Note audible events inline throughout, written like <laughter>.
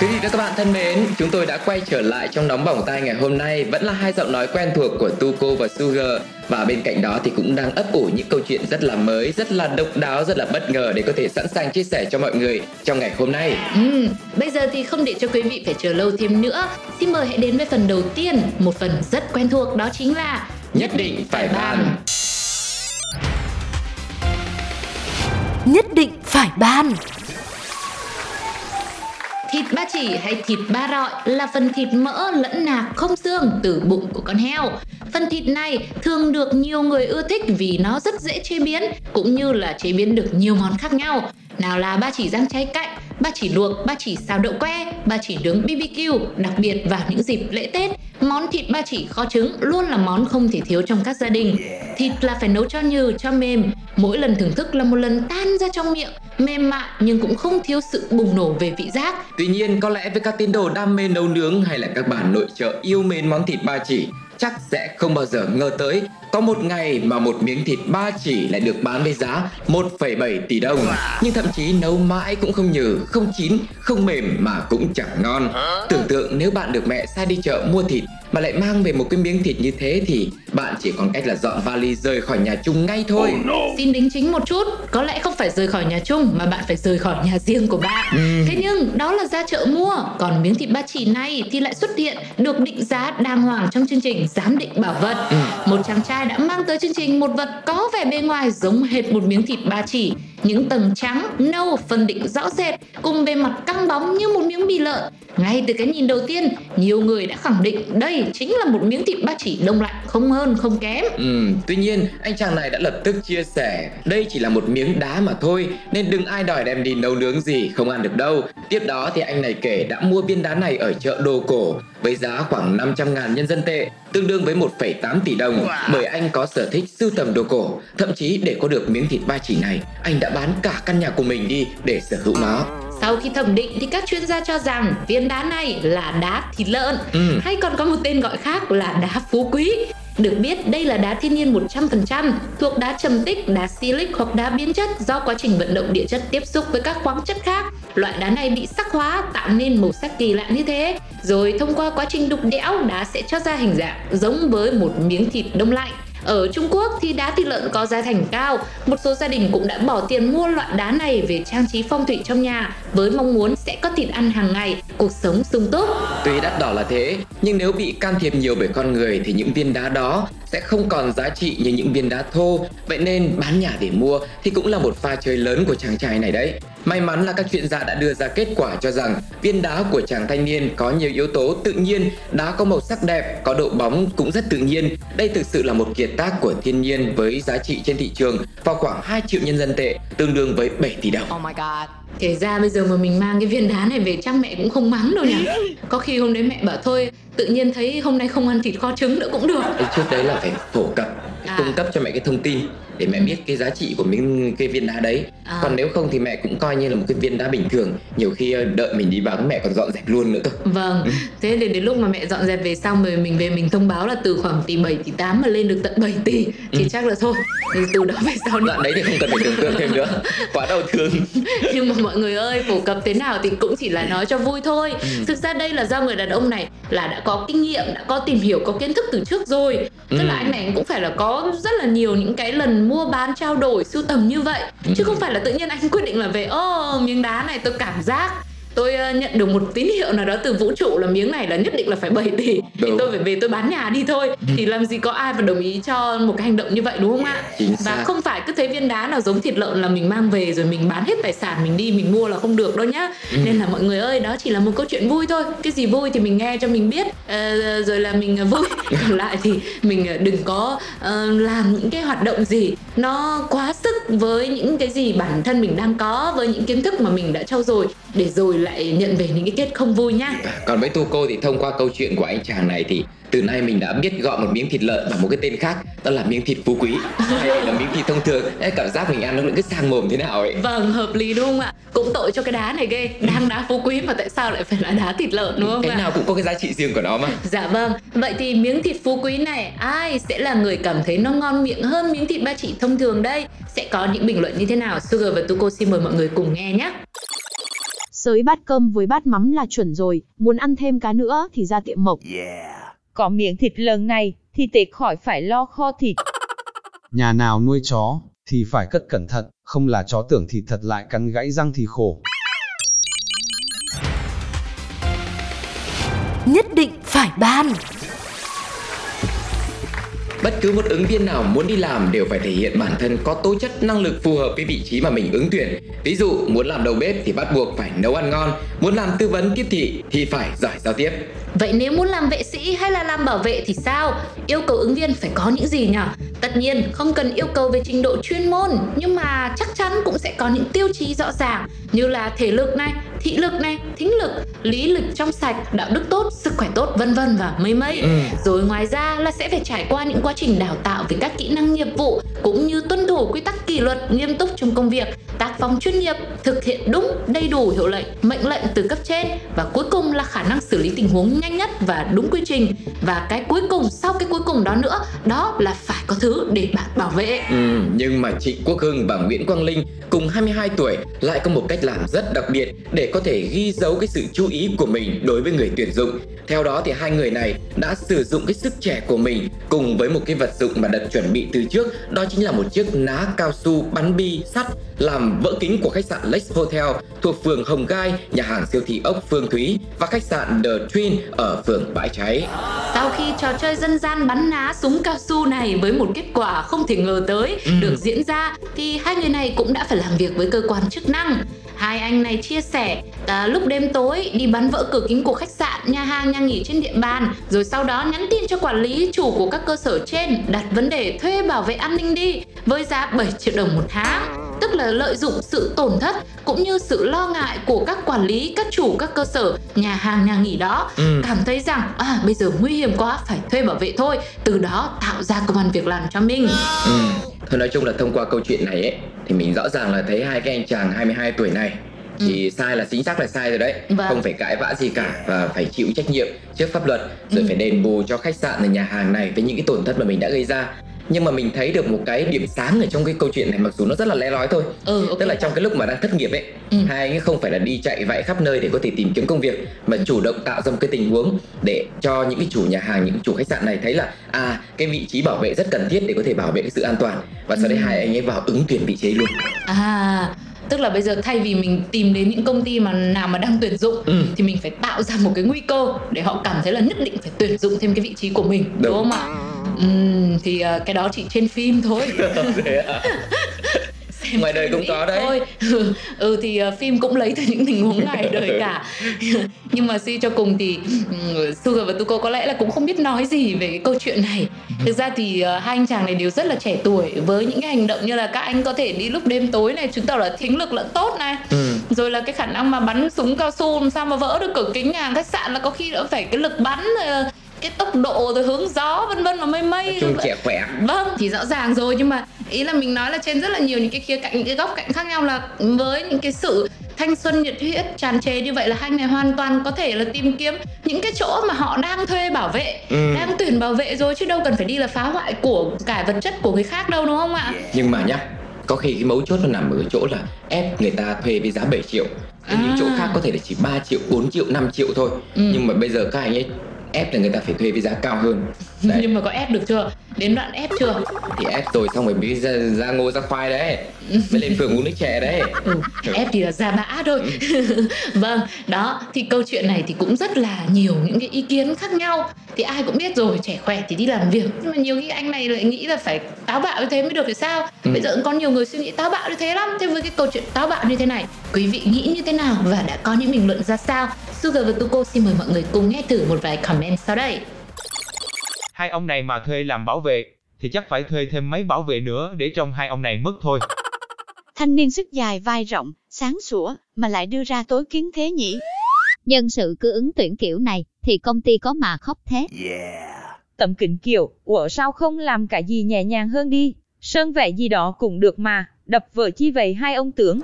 Quý vị và các bạn thân mến, chúng tôi đã quay trở lại trong nóng bỏng tai ngày hôm nay vẫn là hai giọng nói quen thuộc của Tuko và Sugar và bên cạnh đó thì cũng đang ấp ủ những câu chuyện rất là mới, rất là độc đáo, rất là bất ngờ để có thể sẵn sàng chia sẻ cho mọi người trong ngày hôm nay. Ừ, bây giờ thì không để cho quý vị phải chờ lâu thêm nữa. Xin mời hãy đến với phần đầu tiên, một phần rất quen thuộc đó chính là Nhất định phải bàn. Nhất định phải ban Thịt ba chỉ hay thịt ba rọi là phần thịt mỡ lẫn nạc không xương từ bụng của con heo. Phần thịt này thường được nhiều người ưa thích vì nó rất dễ chế biến cũng như là chế biến được nhiều món khác nhau. Nào là ba chỉ rang cháy cạnh, ba chỉ luộc, ba chỉ xào đậu que, ba chỉ nướng BBQ, đặc biệt vào những dịp lễ Tết. Món thịt ba chỉ kho trứng luôn là món không thể thiếu trong các gia đình. Thịt là phải nấu cho nhừ, cho mềm. Mỗi lần thưởng thức là một lần tan ra trong miệng, mềm mại nhưng cũng không thiếu sự bùng nổ về vị giác. Tuy nhiên, có lẽ với các tín đồ đam mê nấu nướng hay là các bạn nội trợ yêu mến món thịt ba chỉ, chắc sẽ không bao giờ ngờ tới có một ngày mà một miếng thịt ba chỉ lại được bán với giá 1,7 tỷ đồng nhưng thậm chí nấu mãi cũng không nhừ, không chín, không mềm mà cũng chẳng ngon. Tưởng tượng nếu bạn được mẹ sai đi chợ mua thịt mà lại mang về một cái miếng thịt như thế thì bạn chỉ còn cách là dọn vali rời khỏi nhà chung ngay thôi. Xin đính chính một chút, có lẽ không phải rời khỏi nhà chung mà bạn phải rời khỏi nhà riêng của bạn. Thế nhưng đó là ra chợ mua, còn miếng thịt ba chỉ này thì lại xuất hiện được định giá đàng hoàng trong chương trình giám định bảo vật. Một chàng trai đã mang tới chương trình một vật có vẻ bề ngoài giống hệt một miếng thịt ba chỉ, những tầng trắng, nâu phân định rõ rệt cùng bề mặt căng bóng như một miếng bì lợn. Ngay từ cái nhìn đầu tiên, nhiều người đã khẳng định đây chính là một miếng thịt ba chỉ đông lạnh, không hơn không kém. Ừ, tuy nhiên anh chàng này đã lập tức chia sẻ đây chỉ là một miếng đá mà thôi nên đừng ai đòi đem đi nấu nướng gì không ăn được đâu. Tiếp đó thì anh này kể đã mua viên đá này ở chợ đồ cổ với giá khoảng 500 ngàn nhân dân tệ tương đương với 1,8 tỷ đồng bởi anh có sở thích sưu tầm đồ cổ. Thậm chí để có được miếng thịt ba chỉ này anh đã bán cả căn nhà của mình đi để sở hữu nó. Sau khi thẩm định thì các chuyên gia cho rằng viên đá này là đá thịt lợn Ừ. hay còn có một tên gọi khác là đá phú quý. Được biết đây là đá thiên nhiên 100%, thuộc đá trầm tích, đá silic hoặc đá biến chất do quá trình vận động địa chất tiếp xúc với các khoáng chất khác. Loại đá này bị sắc hóa tạo nên màu sắc kỳ lạ như thế. Rồi thông qua quá trình đục đẽo, đá sẽ cho ra hình dạng giống với một miếng thịt đông lạnh. Ở Trung Quốc thì đá thịt lợn có giá thành cao, một số gia đình cũng đã bỏ tiền mua loại đá này về trang trí phong thủy trong nhà với mong muốn sẽ có thịt ăn hàng ngày, cuộc sống sung túc. Tuy đắt đỏ là thế, nhưng nếu bị can thiệp nhiều bởi con người thì những viên đá đó sẽ không còn giá trị như những viên đá thô. Vậy nên bán nhà để mua thì cũng là một pha chơi lớn của chàng trai này đấy. May mắn là các chuyên gia đã đưa ra kết quả cho rằng viên đá của chàng thanh niên có nhiều yếu tố tự nhiên, đá có màu sắc đẹp, có độ bóng cũng rất tự nhiên. Đây thực sự là một kiệt tác của thiên nhiên với giá trị trên thị trường vào khoảng 2 triệu nhân dân tệ, tương đương với 7 tỷ đồng. Kể ra bây giờ mà mình mang cái viên đá này về chắc mẹ cũng không mắng đâu nhỉ <laughs> Có khi hôm đấy mẹ bảo thôi tự nhiên thấy hôm nay không ăn thịt kho trứng nữa cũng được trước đấy là phải phổ cập À. cung cấp cho mẹ cái thông tin để mẹ biết cái giá trị của miếng cái viên đá đấy. À. còn nếu không thì mẹ cũng coi như là một cái viên đá bình thường. Nhiều khi ờ, đợi mình đi vắng mẹ còn dọn dẹp luôn nữa cơ. Vâng, thế thì đến lúc mà mẹ dọn dẹp về xong rồi mình về mình thông báo là từ khoảng tỷ 7 tỷ 8 mà lên được tận 7 tỷ Thì chắc là thôi, thì từ đó về sau đoạn đấy thì không cần phải tưởng tượng thêm nữa. Quá đau thương. <laughs> Nhưng mà mọi người ơi, phổ cập thế nào thì cũng chỉ là nói cho vui thôi. Thực ra đây là do người đàn ông này là đã có kinh nghiệm, đã có tìm hiểu, có kiến thức từ trước rồi. Tức là Ừ. anh này cũng phải là có rất là nhiều những cái lần mua bán trao đổi, sưu tầm như vậy. Chứ không phải là tự nhiên anh quyết định là về Ồ, miếng đá này tôi cảm giác tôi ờ, nhận được một tín hiệu nào đó từ vũ trụ là miếng này là nhất định là phải 7 tỷ thì Đúng. tôi phải về tôi bán nhà đi thôi. Thì làm gì có ai mà đồng ý cho một cái hành động như vậy đúng không ạ? Chính và xác. không phải cứ thấy viên đá nào giống thịt lợn là mình mang về rồi mình bán hết tài sản mình đi mình mua là không được đâu nhá. Ừ. nên là mọi người ơi đó chỉ là một câu chuyện vui thôi. Cái gì vui thì mình nghe cho mình biết. Ờ, rồi là mình vui. <laughs> Còn lại thì mình ờ, đừng có ờ, làm những cái hoạt động gì nó quá sức với những cái gì bản thân mình đang có với những kiến thức mà mình đã trau dồi để rồi lại nhận về những cái kết không vui nhá Còn với Tuco thì thông qua câu chuyện của anh chàng này thì từ nay mình đã biết gọi một miếng thịt lợn bằng một cái tên khác đó là miếng thịt phú quý hay là miếng thịt thông thường Ê, cảm giác mình ăn nó cứ sang mồm thế nào ấy Vâng, hợp lý đúng không ạ? Cũng tội cho cái đá này ghê Đang đá phú quý mà tại sao lại phải là đá thịt lợn đúng không cái ạ? nào cũng có cái giá trị riêng của nó mà Dạ vâng, vậy thì miếng thịt phú quý này ai sẽ là người cảm thấy nó ngon miệng hơn miếng thịt ba chỉ thông thường đây? Sẽ có những bình luận như thế nào? Sugar và Tuko xin mời mọi người cùng nghe nhé. Sới bát cơm với bát mắm là chuẩn rồi, muốn ăn thêm cá nữa thì ra tiệm mộc. Có miếng thịt lợn này thì tệ khỏi phải lo kho thịt. Nhà nào nuôi chó thì phải cất cẩn thận, không là chó tưởng thịt thật lại cắn gãy răng thì khổ. Nhất định phải ban Bất cứ một ứng viên nào muốn đi làm đều phải thể hiện bản thân có tố chất năng lực phù hợp với vị trí mà mình ứng tuyển. Ví dụ muốn làm đầu bếp thì bắt buộc phải nấu ăn ngon, muốn làm tư vấn tiếp thị thì phải giỏi giao tiếp. Vậy nếu muốn làm vệ sĩ hay là làm bảo vệ thì sao? Yêu cầu ứng viên phải có những gì nhỉ? Tất nhiên không cần yêu cầu về trình độ chuyên môn nhưng mà chắc chắn cũng sẽ có những tiêu chí rõ ràng như là thể lực này, thị lực này, thính lực, lý lịch trong sạch, đạo đức tốt, sức khỏe tốt vân vân và mây mây. Ừ. Rồi ngoài ra là sẽ phải trải qua những quá trình đào tạo về các kỹ năng nghiệp vụ cũng như tuân thủ quy tắc kỷ luật nghiêm túc trong công việc, tác phong chuyên nghiệp, thực hiện đúng, đầy đủ hiệu lệnh, mệnh lệnh từ cấp trên và cuối cùng là khả năng xử lý tình huống nhanh nhất và đúng quy trình và cái cuối cùng sau cái cuối cùng đó nữa đó là phải có thứ để bạn bảo vệ. Ừ, nhưng mà Trịnh Quốc Hưng và Nguyễn Quang Linh cùng 22 tuổi lại có một cách làm rất đặc biệt để có thể ghi dấu cái sự chú ý của mình đối với người tuyển dụng. Theo đó thì hai người này đã sử dụng cái sức trẻ của mình cùng với một cái vật dụng mà đặt chuẩn bị từ trước, đó chính là một chiếc ná cao su bắn bi sắt làm vỡ kính của khách sạn Lex Hotel thuộc phường Hồng Gai, nhà hàng siêu thị ốc Phương Thúy và khách sạn The Twin ở phường Bãi Cháy. Khi trò chơi dân gian bắn ná súng cao su này với một kết quả không thể ngờ tới được diễn ra thì hai người này cũng đã phải làm việc với cơ quan chức năng. Hai anh này chia sẻ à, lúc đêm tối đi bắn vỡ cửa kính của khách sạn, nhà hàng, nhà nghỉ trên địa bàn rồi sau đó nhắn tin cho quản lý chủ của các cơ sở trên đặt vấn đề thuê bảo vệ an ninh đi với giá 7 triệu đồng một tháng tức là lợi dụng sự tổn thất cũng như sự lo ngại của các quản lý, các chủ các cơ sở, nhà hàng, nhà nghỉ đó Ừ. cảm thấy rằng à bây giờ nguy hiểm quá phải thuê bảo vệ thôi, từ đó tạo ra công an việc làm cho mình. Ừ. Thôi nói chung là thông qua câu chuyện này ấy thì mình rõ ràng là thấy hai cái anh chàng 22 tuổi này thì sai là chính xác là sai rồi đấy Vâng. không phải cãi vã gì cả và phải chịu trách nhiệm trước pháp luật rồi phải đền bù cho khách sạn và nhà hàng này với những cái tổn thất mà mình đã gây ra nhưng mà mình thấy được một cái điểm sáng ở trong cái câu chuyện này mặc dù nó rất là lẽ lói thôi Ừ, ok. tức là trong cái lúc mà đang thất nghiệp ấy Ừ. hai anh ấy không phải là đi chạy vạy khắp nơi để có thể tìm kiếm công việc mà chủ động tạo ra một cái tình huống để cho những cái chủ nhà hàng những chủ khách sạn này thấy là à cái vị trí bảo vệ rất cần thiết để có thể bảo vệ cái sự an toàn và sau đấy hai anh ấy vào ứng tuyển vị trí luôn À tức là bây giờ thay vì mình tìm đến những công ty mà nào mà đang tuyển dụng Ừ. thì mình phải tạo ra một cái nguy cơ để họ cảm thấy là nhất định phải tuyển dụng thêm cái vị trí của mình đúng, Đúng. không ạ? Ừm, thì ờ, cái đó chỉ trên phim thôi. <laughs> <laughs> Xem Ngoài đời cũng có đấy. Thôi. Ừ, <laughs> ừ thì ờ, phim cũng lấy từ những tình huống ngoài đời cả. Nhưng mà suy cho cùng thì um, Sugar và Tuko có lẽ là cũng không biết nói gì về cái câu chuyện này. Thực ra thì ờ, hai anh chàng này đều rất là trẻ tuổi với những cái hành động như là các anh có thể đi lúc đêm tối này chứng tỏ là thính lực lẫn tốt này. ừ. Rồi là cái khả năng mà bắn súng cao su làm sao mà vỡ được cửa kính nhà hàng khách sạn là có khi đã phải cái lực bắn là cái tốc độ rồi hướng gió vân vân và mây mây nói chung trẻ khỏe Vâng, thì rõ ràng rồi nhưng mà ý là mình nói là trên rất là nhiều những cái khía cạnh, những cái góc cạnh khác nhau là với những cái sự thanh xuân nhiệt huyết tràn trề như vậy là hai này hoàn toàn có thể là tìm kiếm những cái chỗ mà họ đang thuê bảo vệ, Ừ. đang tuyển bảo vệ rồi chứ đâu cần phải đi là phá hoại của cải vật chất của người khác đâu đúng không ạ? nhưng mà nhá có khi cái mấu chốt nó nằm ở chỗ là ép người ta thuê với giá 7 triệu Ở những À. chỗ khác có thể là chỉ 3 triệu, 4 triệu, 5 triệu thôi Ừ. Nhưng mà bây giờ các anh ấy ép là người ta phải thuê với giá cao hơn. <laughs> Đấy, Nhưng mà có ép được chưa? Đến đoạn ép chưa? thì ép rồi xong rồi mới ra, ra ngô ra khoai đấy. Mới lên phường uống nước chè đấy. Ừ, ép thì là ra bã thôi. <laughs> Vâng đó thì câu chuyện này thì cũng rất là nhiều những cái ý kiến khác nhau. Thì ai cũng biết rồi trẻ khỏe thì đi làm việc. Nhưng mà nhiều khi anh này lại nghĩ là phải táo bạo như thế mới được thì sao? Ừ. bây giờ cũng có nhiều người suy nghĩ táo bạo như thế lắm. Thế với cái câu chuyện táo bạo như thế này quý vị nghĩ như thế nào và đã có những bình luận ra sao Sugar và Tuko xin mời mọi người cùng nghe thử một vài comment sau đây Hai ông này mà thuê làm bảo vệ, thì chắc phải thuê thêm mấy bảo vệ nữa để trông hai ông này mất thôi. Thanh niên sức dài vai rộng, sáng sủa, mà lại đưa ra tối kiến thế nhỉ? Nhân sự cứ ứng tuyển kiểu này, thì công ty có mà khóc thế. Tầm kính kiểu, ủa sao không làm cái gì nhẹ nhàng hơn đi, sơn vẽ gì đó cũng được mà, đập vở chi vậy hai ông tướng.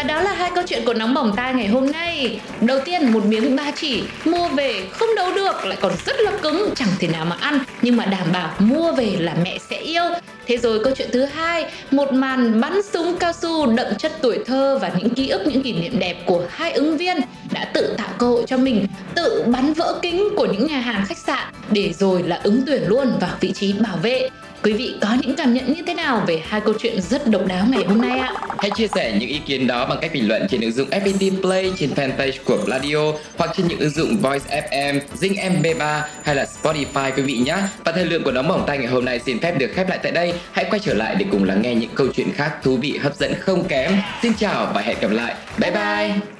Và đó là hai câu chuyện của nóng bỏng tai ngày hôm nay. Đầu tiên một miếng ba chỉ mua về không nấu được lại còn rất là cứng chẳng thể nào mà ăn nhưng mà đảm bảo mua về là mẹ sẽ yêu. Thế rồi câu chuyện thứ hai, một màn bắn súng cao su đậm chất tuổi thơ và những ký ức những kỷ niệm đẹp của hai ứng viên đã tự tạo cơ hội cho mình tự bắn vỡ kính của những nhà hàng khách sạn để rồi là ứng tuyển luôn vào vị trí bảo vệ. Quý vị có những cảm nhận như thế nào về hai câu chuyện rất độc đáo ngày hôm nay ạ? Hãy chia sẻ những ý kiến đó bằng cách bình luận trên ứng dụng FPT Play, trên fanpage của Radio hoặc trên những ứng dụng Voice FM, Zing MP3 hay là Spotify quý vị nhé. Và thời lượng của nó mỏng tay ngày hôm nay xin phép được khép lại tại đây. Hãy quay trở lại để cùng lắng nghe những câu chuyện khác thú vị hấp dẫn không kém. Xin chào và hẹn gặp lại. Bye bye.